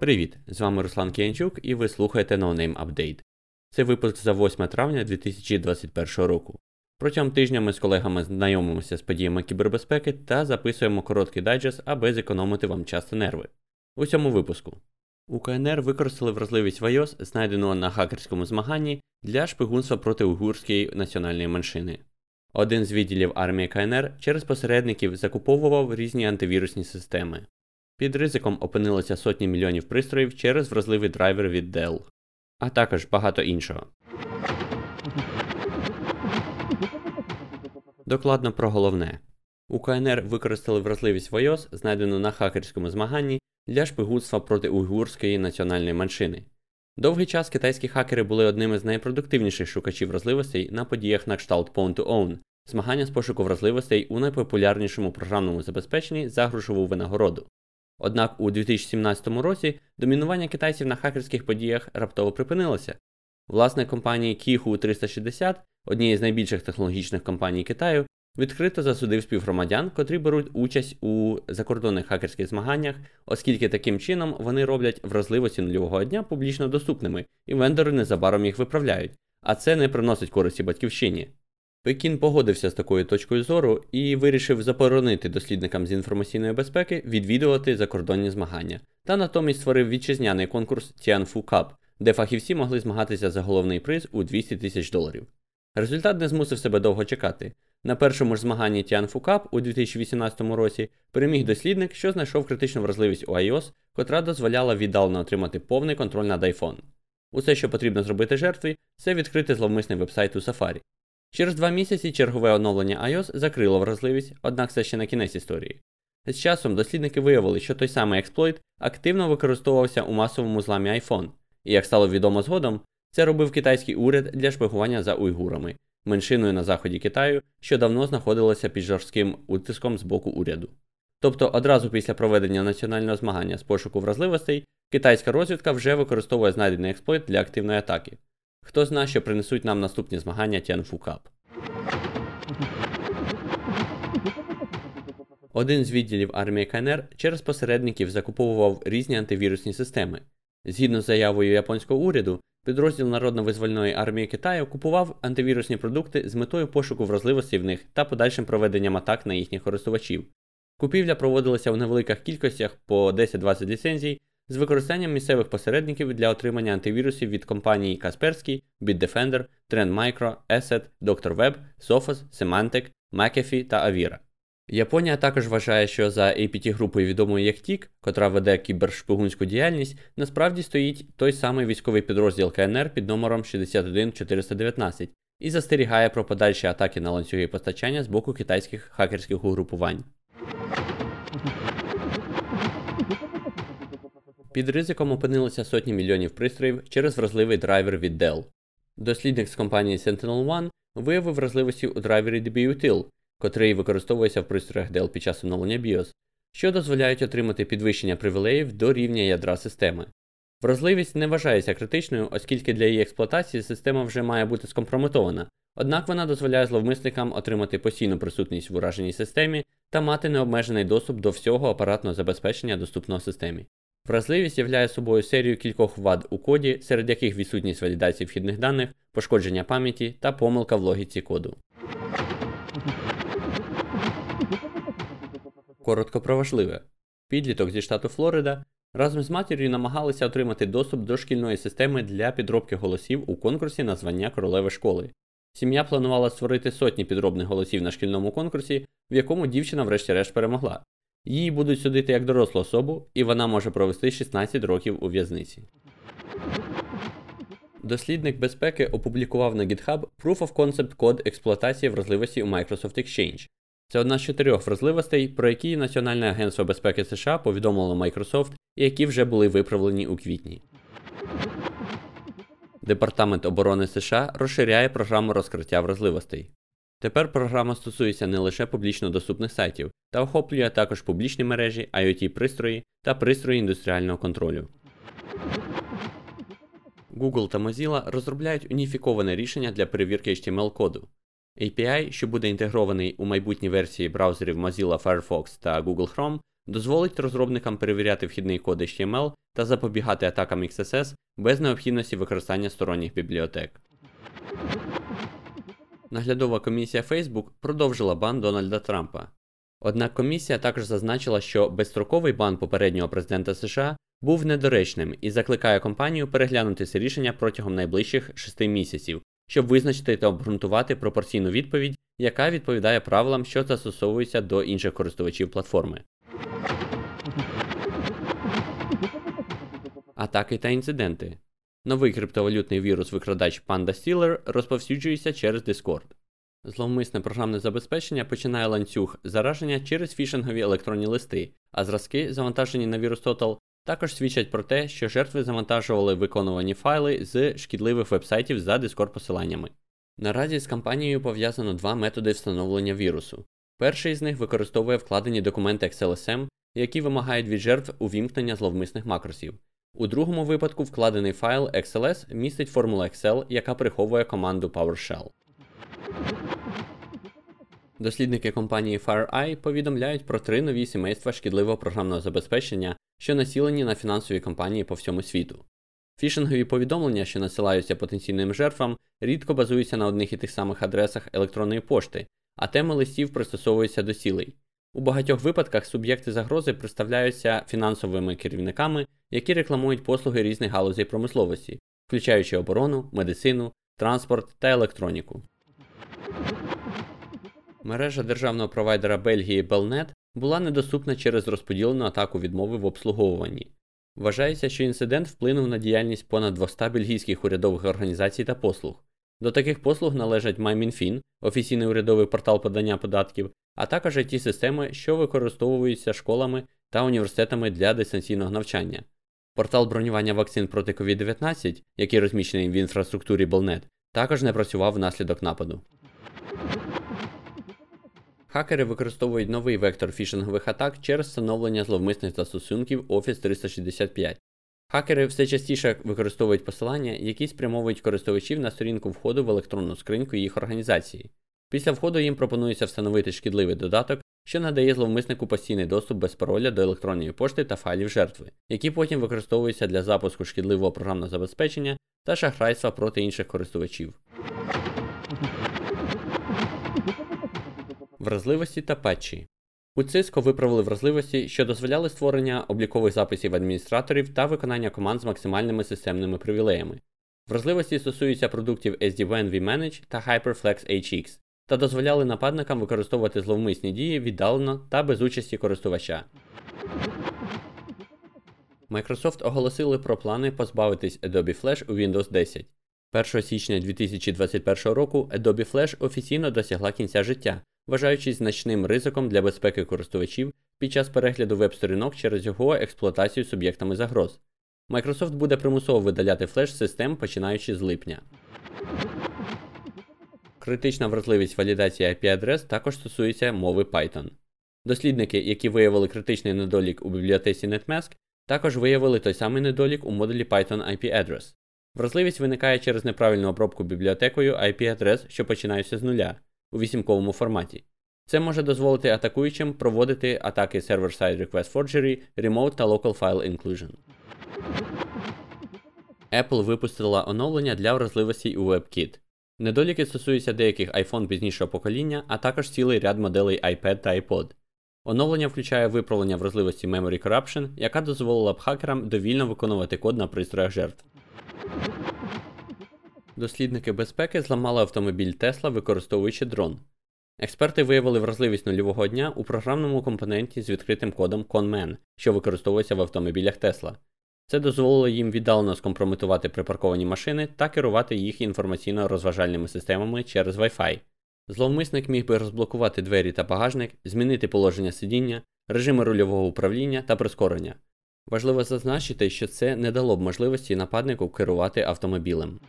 Привіт! З вами Руслан Кіянчук і ви слухаєте No Name Update. Це випуск за 8 травня 2021 року. Протягом тижня ми з колегами знайомимося з подіями кібербезпеки та записуємо короткий дайджест, аби зекономити вам час та нерви. У цьому випуску у КНР використали вразливість в iOS, знайденого на хакерському змаганні для шпигунства проти уйгурської національної меншини. Один з відділів армії КНР через посередників закуповував різні антивірусні системи. Під ризиком опинилися сотні мільйонів пристроїв через вразливий драйвер від Dell, а також багато іншого. Докладно про головне. У КНР використали вразливість в iOS, знайдену на хакерському змаганні для шпигунства проти уйгурської національної меншини. Довгий час китайські хакери були одними з найпродуктивніших шукачів вразливостей на подіях на кшталт Pawn to Own, змагання з пошуку вразливостей у найпопулярнішому програмному забезпеченні за грошову винагороду. Однак у 2017 році домінування китайців на хакерських подіях раптово припинилося. Власник компанії Kihu 360, однієї з найбільших технологічних компаній Китаю, відкрито засудив співгромадян, котрі беруть участь у закордонних хакерських змаганнях, оскільки таким чином вони роблять вразливості нульового дня публічно доступними, і вендори незабаром їх виправляють, а це не приносить користі батьківщині. Пекін погодився з такою точкою зору і вирішив заборонити дослідникам з інформаційної безпеки відвідувати закордонні змагання, та натомість створив вітчизняний конкурс Tianfu Cup, де фахівці могли змагатися за головний приз у 200 тисяч доларів. Результат не змусив себе довго чекати. На першому ж змаганні Tianfu Cup у 2018 році переміг дослідник, що знайшов критичну вразливість у iOS, котра дозволяла віддалено отримати повний контроль над iPhone. Усе, що потрібно зробити жертві, це відкрити зловмисний вебсайт у Safari. Через два місяці чергове оновлення iOS закрило вразливість, однак це ще не кінець історії. З часом дослідники виявили, що той самий експлойт активно використовувався у масовому зламі iPhone, і як стало відомо згодом, це робив китайський уряд для шпигування за уйгурами, меншиною на заході Китаю, що давно знаходилася під жорстким утиском з боку уряду. Тобто одразу після проведення національного змагання з пошуку вразливостей, китайська розвідка вже використовує знайдений експлойт для активної атаки. Хто знає, що принесуть нам наступні змагання Tianfu Cup. Один з відділів армії КНР через посередників закуповував різні антивірусні системи. Згідно з заявою японського уряду, підрозділ Народно-визвольної армії Китаю купував антивірусні продукти з метою пошуку вразливості в них та подальшим проведенням атак на їхніх користувачів. Купівля проводилася у невеликих кількостях по 10-20 ліцензій з використанням місцевих посередників для отримання антивірусів від компаній Kaspersky, Bitdefender, Trend Micro, Asset, Dr. Web, Sophos, Symantec, McAfee та Avira. Японія також вважає, що за apt групою відомою як TIC, котра веде кібершпигунську діяльність, насправді стоїть той самий військовий підрозділ КНР під номером 61419 і застерігає про подальші атаки на ланцюги постачання з боку китайських хакерських угрупувань. Під ризиком опинилися сотні мільйонів пристроїв через вразливий драйвер від Dell. Дослідник з компанії Sentinel One виявив вразливості у драйвері DBUtil, котрий використовується в пристроях Dell під час оновлення BIOS, що дозволяють отримати підвищення привілеїв до рівня ядра системи. Вразливість не вважається критичною, оскільки для її експлуатації система вже має бути скомпрометована, однак вона дозволяє зловмисникам отримати постійну присутність в ураженій системі та мати необмежений доступ до всього апаратного забезпечення доступного системі. Вразливість являє собою серію кількох вад у коді, серед яких відсутність валідації вхідних даних, пошкодження пам'яті та помилка в логіці коду. Коротко про важливе. Підліток зі штату Флорида разом з матір'ю намагалися отримати доступ до шкільної системи для підробки голосів у конкурсі на звання королеви школи. Сім'я планувала створити сотні підробних голосів на шкільному конкурсі, в якому дівчина врешті-решт перемогла. Її будуть судити як дорослу особу, і вона може провести 16 років у в'язниці. Дослідник безпеки опублікував на GitHub Proof of Concept код експлуатації вразливості у Microsoft Exchange. Це одна з чотирьох вразливостей, про які Національне агентство безпеки США повідомило Microsoft і які вже були виправлені у квітні. Департамент оборони США розширяє програму розкриття вразливостей. Тепер програма стосується не лише публічно доступних сайтів, та охоплює також публічні мережі, IoT пристрої та пристрої індустріального контролю. Google та Mozilla розробляють уніфіковане рішення для перевірки HTML коду. API, що буде інтегрований у майбутній версії браузерів Mozilla Firefox та Google Chrome, дозволить розробникам перевіряти вхідний код HTML та запобігати атакам XSS без необхідності використання сторонніх бібліотек. Наглядова комісія Facebook продовжила бан Дональда Трампа. Однак комісія також зазначила, що безстроковий бан попереднього президента США був недоречним і закликає компанію переглянути це рішення протягом найближчих 6 місяців, щоб визначити та обґрунтувати пропорційну відповідь, яка відповідає правилам, що застосовуються до інших користувачів платформи. Атаки та інциденти. Новий криптовалютний вірус викрадач Panda Stealer розповсюджується через Discord. Зловмисне програмне забезпечення починає ланцюг зараження через фішингові електронні листи, а зразки, завантажені на VirusTotal, також свідчать про те, що жертви завантажували виконувані файли з шкідливих вебсайтів за Discord посиланнями. Наразі з кампанією пов'язано два методи встановлення вірусу. Перший з них використовує вкладені документи XLSM, які вимагають від жертв увімкнення зловмисних макросів. У другому випадку вкладений файл XLS містить формулу Excel, яка приховує команду PowerShell. Дослідники компанії FireEye повідомляють про три нові сімейства шкідливого програмного забезпечення, що націлені на фінансові компанії по всьому світу. Фішингові повідомлення, що насилаються потенційним жертвам, рідко базуються на одних і тих самих адресах електронної пошти, а теми листів пристосовуються до цілей. У багатьох випадках суб'єкти загрози представляються фінансовими керівниками, які рекламують послуги різних галузей промисловості, включаючи оборону, медицину, транспорт та електроніку. Мережа державного провайдера Бельгії Belnet була недоступна через розподілену атаку відмови в обслуговуванні. Вважається, що інцидент вплинув на діяльність понад 200 бельгійських урядових організацій та послуг. До таких послуг належать MyMinFin, офіційний урядовий портал подання податків, а також ті системи, що використовуються школами та університетами для дистанційного навчання. Портал бронювання вакцин проти COVID-19, який розміщений в інфраструктурі Belnet, також не працював внаслідок нападу. Хакери використовують новий вектор фішингових атак через встановлення зловмисних застосунків Office 365. Хакери все частіше використовують посилання, які спрямовують користувачів на сторінку входу в електронну скриньку їх організації. Після входу їм пропонується встановити шкідливий додаток, що надає зловмиснику постійний доступ без пароля до електронної пошти та файлів жертви, які потім використовуються для запуску шкідливого програмного забезпечення та шахрайства проти інших користувачів. Вразливості та патчі. У Cisco виправили вразливості, що дозволяли створення облікових записів адміністраторів та виконання команд з максимальними системними привілеями. Вразливості стосуються продуктів SD-WAN vManage та HyperFlex HX та дозволяли нападникам використовувати зловмисні дії віддалено та без участі користувача. Microsoft оголосили про плани позбавитись Adobe Flash у Windows 10. 1 січня 2021 року Adobe Flash офіційно досягла кінця життя, вважаючись значним ризиком для безпеки користувачів під час перегляду веб-сторінок через його експлуатацію суб'єктами загроз. Microsoft буде примусово видаляти флеш систем починаючи з липня. Критична вразливість валідації IP-адрес також стосується мови Python. Дослідники, які виявили критичний недолік у бібліотеці NetMask, також виявили той самий недолік у модулі Python IP-address. Вразливість виникає через неправильну обробку бібліотекою IP-адрес, що починаються з нуля у вісімковому форматі. Це може дозволити атакуючим проводити атаки Server-Side Request Forgery, Remote та Local File Inclusion. Apple випустила оновлення для вразливостей у WebKit. Недоліки стосуються деяких iPhone пізнішого покоління, а також цілий ряд моделей iPad та iPod. Оновлення включає виправлення вразливості Memory Corruption, яка дозволила б хакерам довільно виконувати код на пристроях жертв. Дослідники безпеки зламали автомобіль Tesla, використовуючи дрон. Експерти виявили вразливість нульового дня у програмному компоненті з відкритим кодом ConMan, що використовується в автомобілях Tesla. Це дозволило їм віддалено скомпрометувати припарковані машини та керувати їх інформаційно-розважальними системами через Wi-Fi. Зловмисник міг би розблокувати двері та багажник, змінити положення сидіння, режими рульового управління та прискорення. Важливо зазначити, що це не дало б можливості нападнику керувати автомобілем.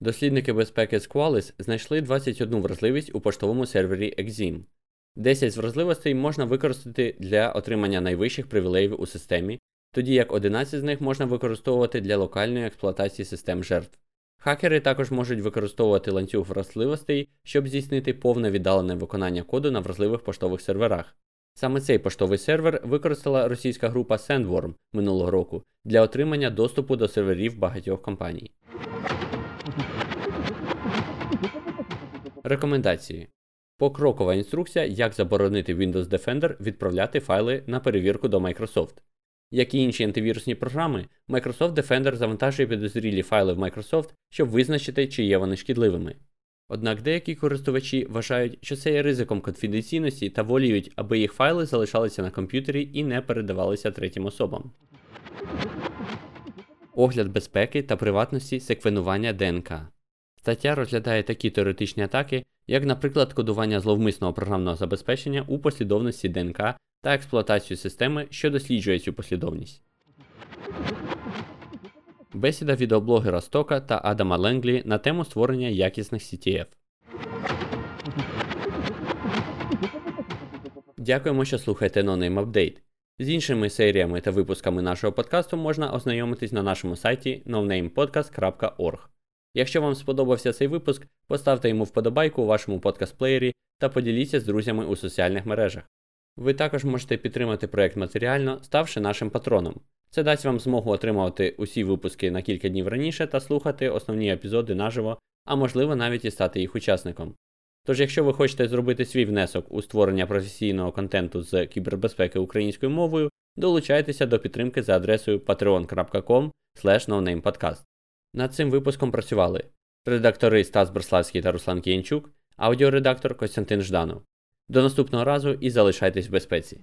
Дослідники безпеки з Qualys знайшли 21 вразливість у поштовому сервері Exim. 10 з вразливостей можна використати для отримання найвищих привілеїв у системі, тоді як 11 з них можна використовувати для локальної експлуатації систем жертв. Хакери також можуть використовувати ланцюг вразливостей, щоб здійснити повне віддалене виконання коду на вразливих поштових серверах. Саме цей поштовий сервер використала російська група Sandworm минулого року для отримання доступу до серверів багатьох компаній. Рекомендації. Покрокова інструкція, як заборонити Windows Defender відправляти файли на перевірку до Microsoft. Як і інші антивірусні програми, Microsoft Defender завантажує підозрілі файли в Microsoft, щоб визначити, чи є вони шкідливими. Однак деякі користувачі вважають, що це є ризиком конфіденційності та воліють, аби їх файли залишалися на комп'ютері і не передавалися третім особам. Огляд безпеки та приватності секвенування ДНК. Стаття розглядає такі теоретичні атаки, як, наприклад, кодування зловмисного програмного забезпечення у послідовності ДНК та експлуатацію системи, що досліджує цю послідовність. Бесіда відеоблогера Стока та Адама Ленглі на тему створення якісних CTF. Дякуємо, що слухаєте NoName Update. З іншими серіями та випусками нашого подкасту можна ознайомитись на нашому сайті nonamepodcast.org. Якщо вам сподобався цей випуск, поставте йому вподобайку у вашому подкаст-плеєрі та поділіться з друзями у соціальних мережах. Ви також можете підтримати проект матеріально, ставши нашим патроном. Це дасть вам змогу отримувати усі випуски на кілька днів раніше та слухати основні епізоди наживо, а можливо навіть і стати їх учасником. Тож, якщо ви хочете зробити свій внесок у створення професійного контенту з кібербезпеки українською мовою, долучайтеся до підтримки за адресою patreon.com. Над цим випуском працювали редактори Стас Брославський та Руслан Кіянчук, аудіоредактор Костянтин Жданов. До наступного разу і залишайтесь в безпеці.